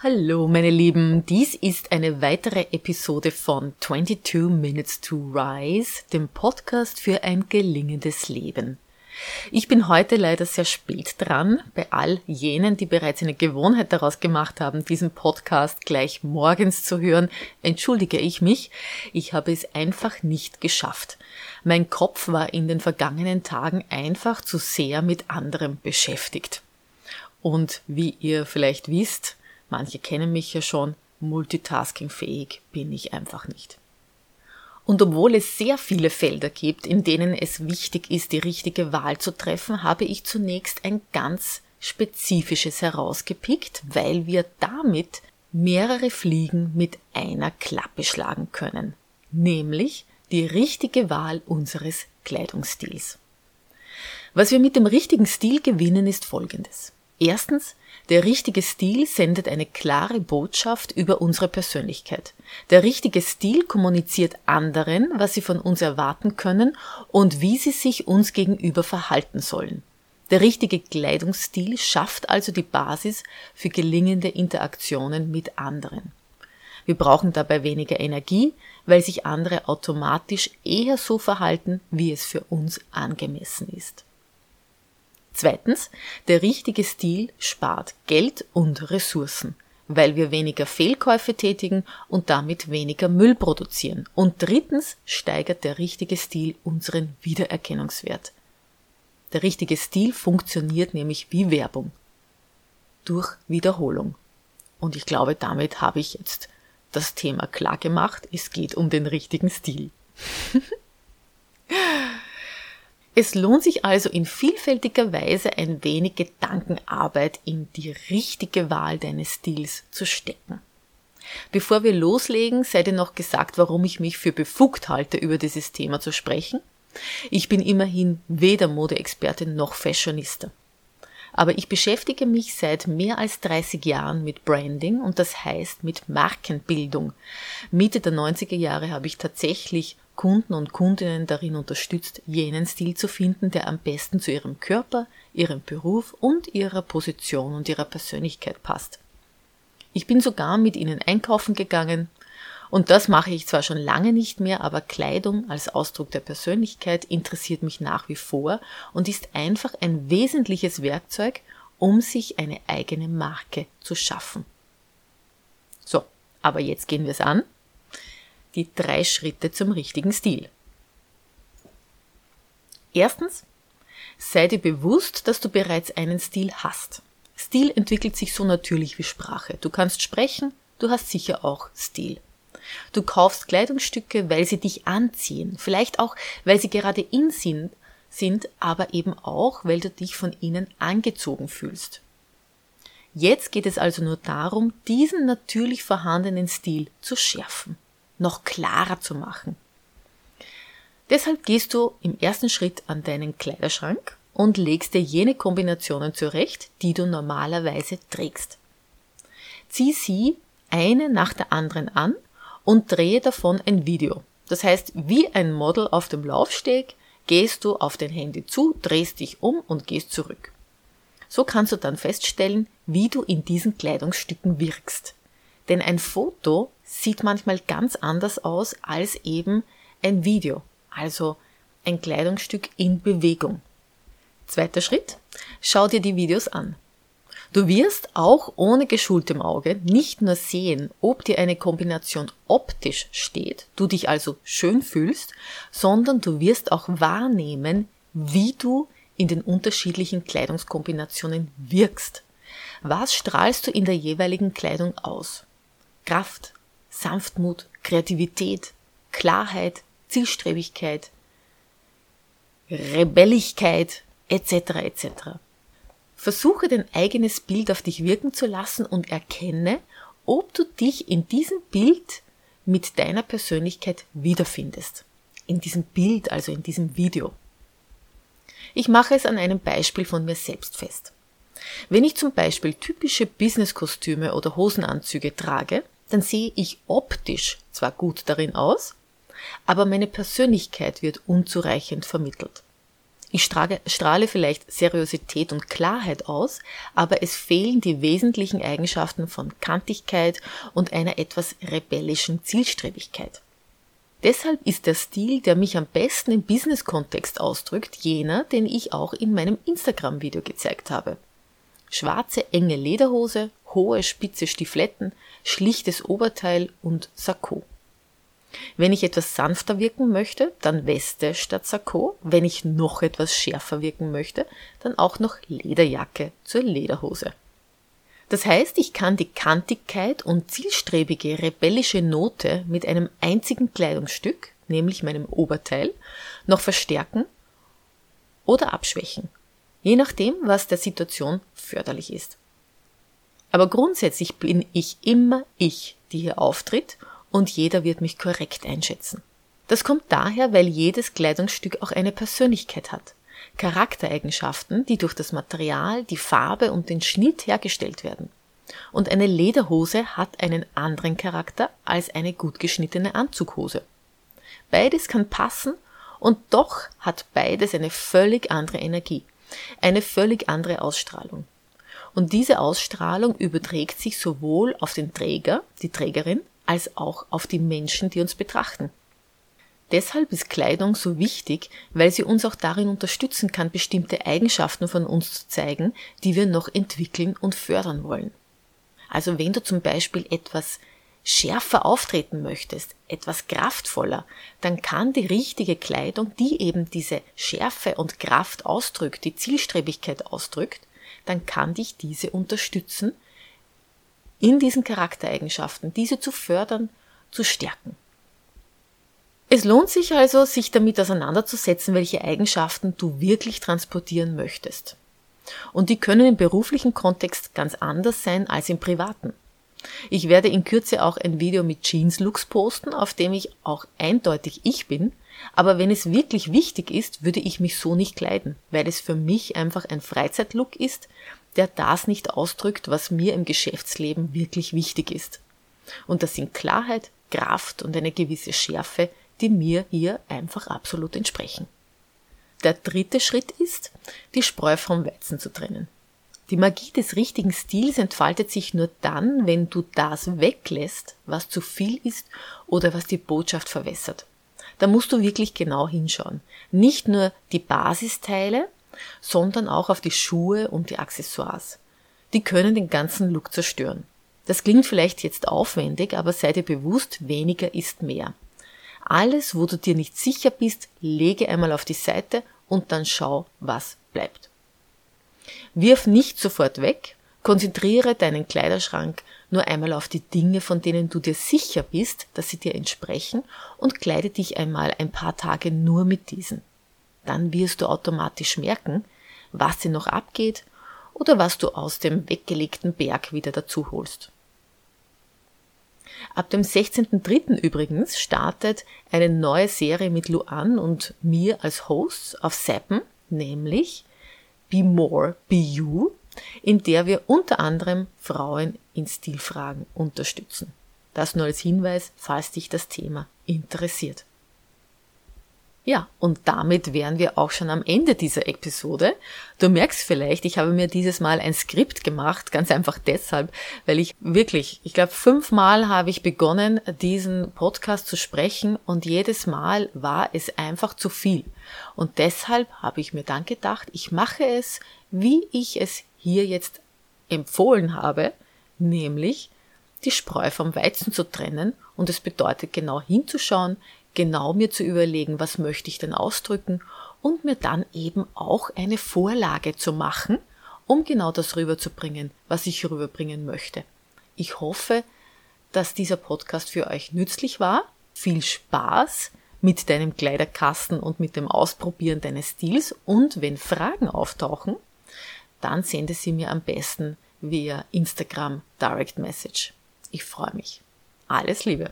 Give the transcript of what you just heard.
Hallo meine Lieben, dies ist eine weitere Episode von 22 Minutes to Rise, dem Podcast für ein gelingendes Leben. Ich bin heute leider sehr spät dran. Bei all jenen, die bereits eine Gewohnheit daraus gemacht haben, diesen Podcast gleich morgens zu hören, entschuldige ich mich. Ich habe es einfach nicht geschafft. Mein Kopf war in den vergangenen Tagen einfach zu sehr mit anderem beschäftigt. Und wie ihr vielleicht wisst, Manche kennen mich ja schon, multitaskingfähig bin ich einfach nicht. Und obwohl es sehr viele Felder gibt, in denen es wichtig ist, die richtige Wahl zu treffen, habe ich zunächst ein ganz spezifisches herausgepickt, weil wir damit mehrere Fliegen mit einer Klappe schlagen können, nämlich die richtige Wahl unseres Kleidungsstils. Was wir mit dem richtigen Stil gewinnen, ist Folgendes. Erstens, der richtige Stil sendet eine klare Botschaft über unsere Persönlichkeit. Der richtige Stil kommuniziert anderen, was sie von uns erwarten können und wie sie sich uns gegenüber verhalten sollen. Der richtige Kleidungsstil schafft also die Basis für gelingende Interaktionen mit anderen. Wir brauchen dabei weniger Energie, weil sich andere automatisch eher so verhalten, wie es für uns angemessen ist. Zweitens, der richtige Stil spart Geld und Ressourcen, weil wir weniger Fehlkäufe tätigen und damit weniger Müll produzieren. Und drittens steigert der richtige Stil unseren Wiedererkennungswert. Der richtige Stil funktioniert nämlich wie Werbung. Durch Wiederholung. Und ich glaube, damit habe ich jetzt das Thema klar gemacht. Es geht um den richtigen Stil. Es lohnt sich also in vielfältiger Weise ein wenig Gedankenarbeit in die richtige Wahl deines Stils zu stecken. Bevor wir loslegen, sei dir noch gesagt, warum ich mich für befugt halte, über dieses Thema zu sprechen. Ich bin immerhin weder Modeexpertin noch Fashionista. Aber ich beschäftige mich seit mehr als 30 Jahren mit Branding und das heißt mit Markenbildung. Mitte der 90er Jahre habe ich tatsächlich Kunden und Kundinnen darin unterstützt, jenen Stil zu finden, der am besten zu ihrem Körper, ihrem Beruf und ihrer Position und ihrer Persönlichkeit passt. Ich bin sogar mit ihnen einkaufen gegangen, und das mache ich zwar schon lange nicht mehr, aber Kleidung als Ausdruck der Persönlichkeit interessiert mich nach wie vor und ist einfach ein wesentliches Werkzeug, um sich eine eigene Marke zu schaffen. So, aber jetzt gehen wir es an die drei Schritte zum richtigen Stil. Erstens, sei dir bewusst, dass du bereits einen Stil hast. Stil entwickelt sich so natürlich wie Sprache. Du kannst sprechen, du hast sicher auch Stil. Du kaufst Kleidungsstücke, weil sie dich anziehen, vielleicht auch, weil sie gerade in sind, sind, aber eben auch, weil du dich von ihnen angezogen fühlst. Jetzt geht es also nur darum, diesen natürlich vorhandenen Stil zu schärfen noch klarer zu machen. Deshalb gehst du im ersten Schritt an deinen Kleiderschrank und legst dir jene Kombinationen zurecht, die du normalerweise trägst. Zieh sie eine nach der anderen an und drehe davon ein Video. Das heißt, wie ein Model auf dem Laufsteg gehst du auf dein Handy zu, drehst dich um und gehst zurück. So kannst du dann feststellen, wie du in diesen Kleidungsstücken wirkst. Denn ein Foto sieht manchmal ganz anders aus als eben ein Video, also ein Kleidungsstück in Bewegung. Zweiter Schritt, schau dir die Videos an. Du wirst auch ohne geschultem Auge nicht nur sehen, ob dir eine Kombination optisch steht, du dich also schön fühlst, sondern du wirst auch wahrnehmen, wie du in den unterschiedlichen Kleidungskombinationen wirkst. Was strahlst du in der jeweiligen Kleidung aus? Kraft, Sanftmut, Kreativität, Klarheit, Zielstrebigkeit, Rebelligkeit etc. etc. Versuche dein eigenes Bild auf dich wirken zu lassen und erkenne, ob du dich in diesem Bild mit deiner Persönlichkeit wiederfindest. In diesem Bild, also in diesem Video. Ich mache es an einem Beispiel von mir selbst fest. Wenn ich zum Beispiel typische Businesskostüme oder Hosenanzüge trage, dann sehe ich optisch zwar gut darin aus, aber meine Persönlichkeit wird unzureichend vermittelt. Ich strahle vielleicht Seriosität und Klarheit aus, aber es fehlen die wesentlichen Eigenschaften von Kantigkeit und einer etwas rebellischen Zielstrebigkeit. Deshalb ist der Stil, der mich am besten im Business-Kontext ausdrückt, jener, den ich auch in meinem Instagram-Video gezeigt habe. Schwarze enge Lederhose, hohe spitze Stifletten, schlichtes Oberteil und Sakko. Wenn ich etwas sanfter wirken möchte, dann Weste statt Sakko. Wenn ich noch etwas schärfer wirken möchte, dann auch noch Lederjacke zur Lederhose. Das heißt, ich kann die Kantigkeit und zielstrebige rebellische Note mit einem einzigen Kleidungsstück, nämlich meinem Oberteil, noch verstärken oder abschwächen, je nachdem, was der Situation förderlich ist. Aber grundsätzlich bin ich immer ich, die hier auftritt und jeder wird mich korrekt einschätzen. Das kommt daher, weil jedes Kleidungsstück auch eine Persönlichkeit hat. Charaktereigenschaften, die durch das Material, die Farbe und den Schnitt hergestellt werden. Und eine Lederhose hat einen anderen Charakter als eine gut geschnittene Anzughose. Beides kann passen und doch hat beides eine völlig andere Energie, eine völlig andere Ausstrahlung. Und diese Ausstrahlung überträgt sich sowohl auf den Träger, die Trägerin, als auch auf die Menschen, die uns betrachten. Deshalb ist Kleidung so wichtig, weil sie uns auch darin unterstützen kann, bestimmte Eigenschaften von uns zu zeigen, die wir noch entwickeln und fördern wollen. Also wenn du zum Beispiel etwas schärfer auftreten möchtest, etwas kraftvoller, dann kann die richtige Kleidung, die eben diese Schärfe und Kraft ausdrückt, die Zielstrebigkeit ausdrückt, dann kann dich diese unterstützen, in diesen Charaktereigenschaften, diese zu fördern, zu stärken. Es lohnt sich also, sich damit auseinanderzusetzen, welche Eigenschaften du wirklich transportieren möchtest. Und die können im beruflichen Kontext ganz anders sein als im privaten. Ich werde in Kürze auch ein Video mit Jeans-Looks posten, auf dem ich auch eindeutig ich bin, aber wenn es wirklich wichtig ist, würde ich mich so nicht kleiden, weil es für mich einfach ein Freizeitlook ist, der das nicht ausdrückt, was mir im Geschäftsleben wirklich wichtig ist. Und das sind Klarheit, Kraft und eine gewisse Schärfe, die mir hier einfach absolut entsprechen. Der dritte Schritt ist, die Spreu vom Weizen zu trennen. Die Magie des richtigen Stils entfaltet sich nur dann, wenn du das weglässt, was zu viel ist oder was die Botschaft verwässert. Da musst du wirklich genau hinschauen. Nicht nur die Basisteile, sondern auch auf die Schuhe und die Accessoires. Die können den ganzen Look zerstören. Das klingt vielleicht jetzt aufwendig, aber sei dir bewusst, weniger ist mehr. Alles, wo du dir nicht sicher bist, lege einmal auf die Seite und dann schau, was bleibt. Wirf nicht sofort weg, konzentriere deinen Kleiderschrank nur einmal auf die Dinge, von denen du dir sicher bist, dass sie dir entsprechen und kleide dich einmal ein paar Tage nur mit diesen dann wirst du automatisch merken, was dir noch abgeht oder was du aus dem weggelegten Berg wieder dazu holst. Ab dem 16.03. übrigens startet eine neue Serie mit Luan und mir als Hosts auf Seppen, nämlich Be More, Be You, in der wir unter anderem Frauen in Stilfragen unterstützen. Das nur als Hinweis, falls dich das Thema interessiert. Ja, und damit wären wir auch schon am Ende dieser Episode. Du merkst vielleicht, ich habe mir dieses Mal ein Skript gemacht, ganz einfach deshalb, weil ich wirklich, ich glaube, fünfmal habe ich begonnen, diesen Podcast zu sprechen und jedes Mal war es einfach zu viel. Und deshalb habe ich mir dann gedacht, ich mache es, wie ich es hier jetzt empfohlen habe, nämlich die Spreu vom Weizen zu trennen und es bedeutet genau hinzuschauen, genau mir zu überlegen, was möchte ich denn ausdrücken und mir dann eben auch eine Vorlage zu machen, um genau das rüberzubringen, was ich rüberbringen möchte. Ich hoffe, dass dieser Podcast für euch nützlich war. Viel Spaß mit deinem Kleiderkasten und mit dem Ausprobieren deines Stils und wenn Fragen auftauchen, dann sende sie mir am besten via Instagram Direct Message. Ich freue mich. Alles Liebe!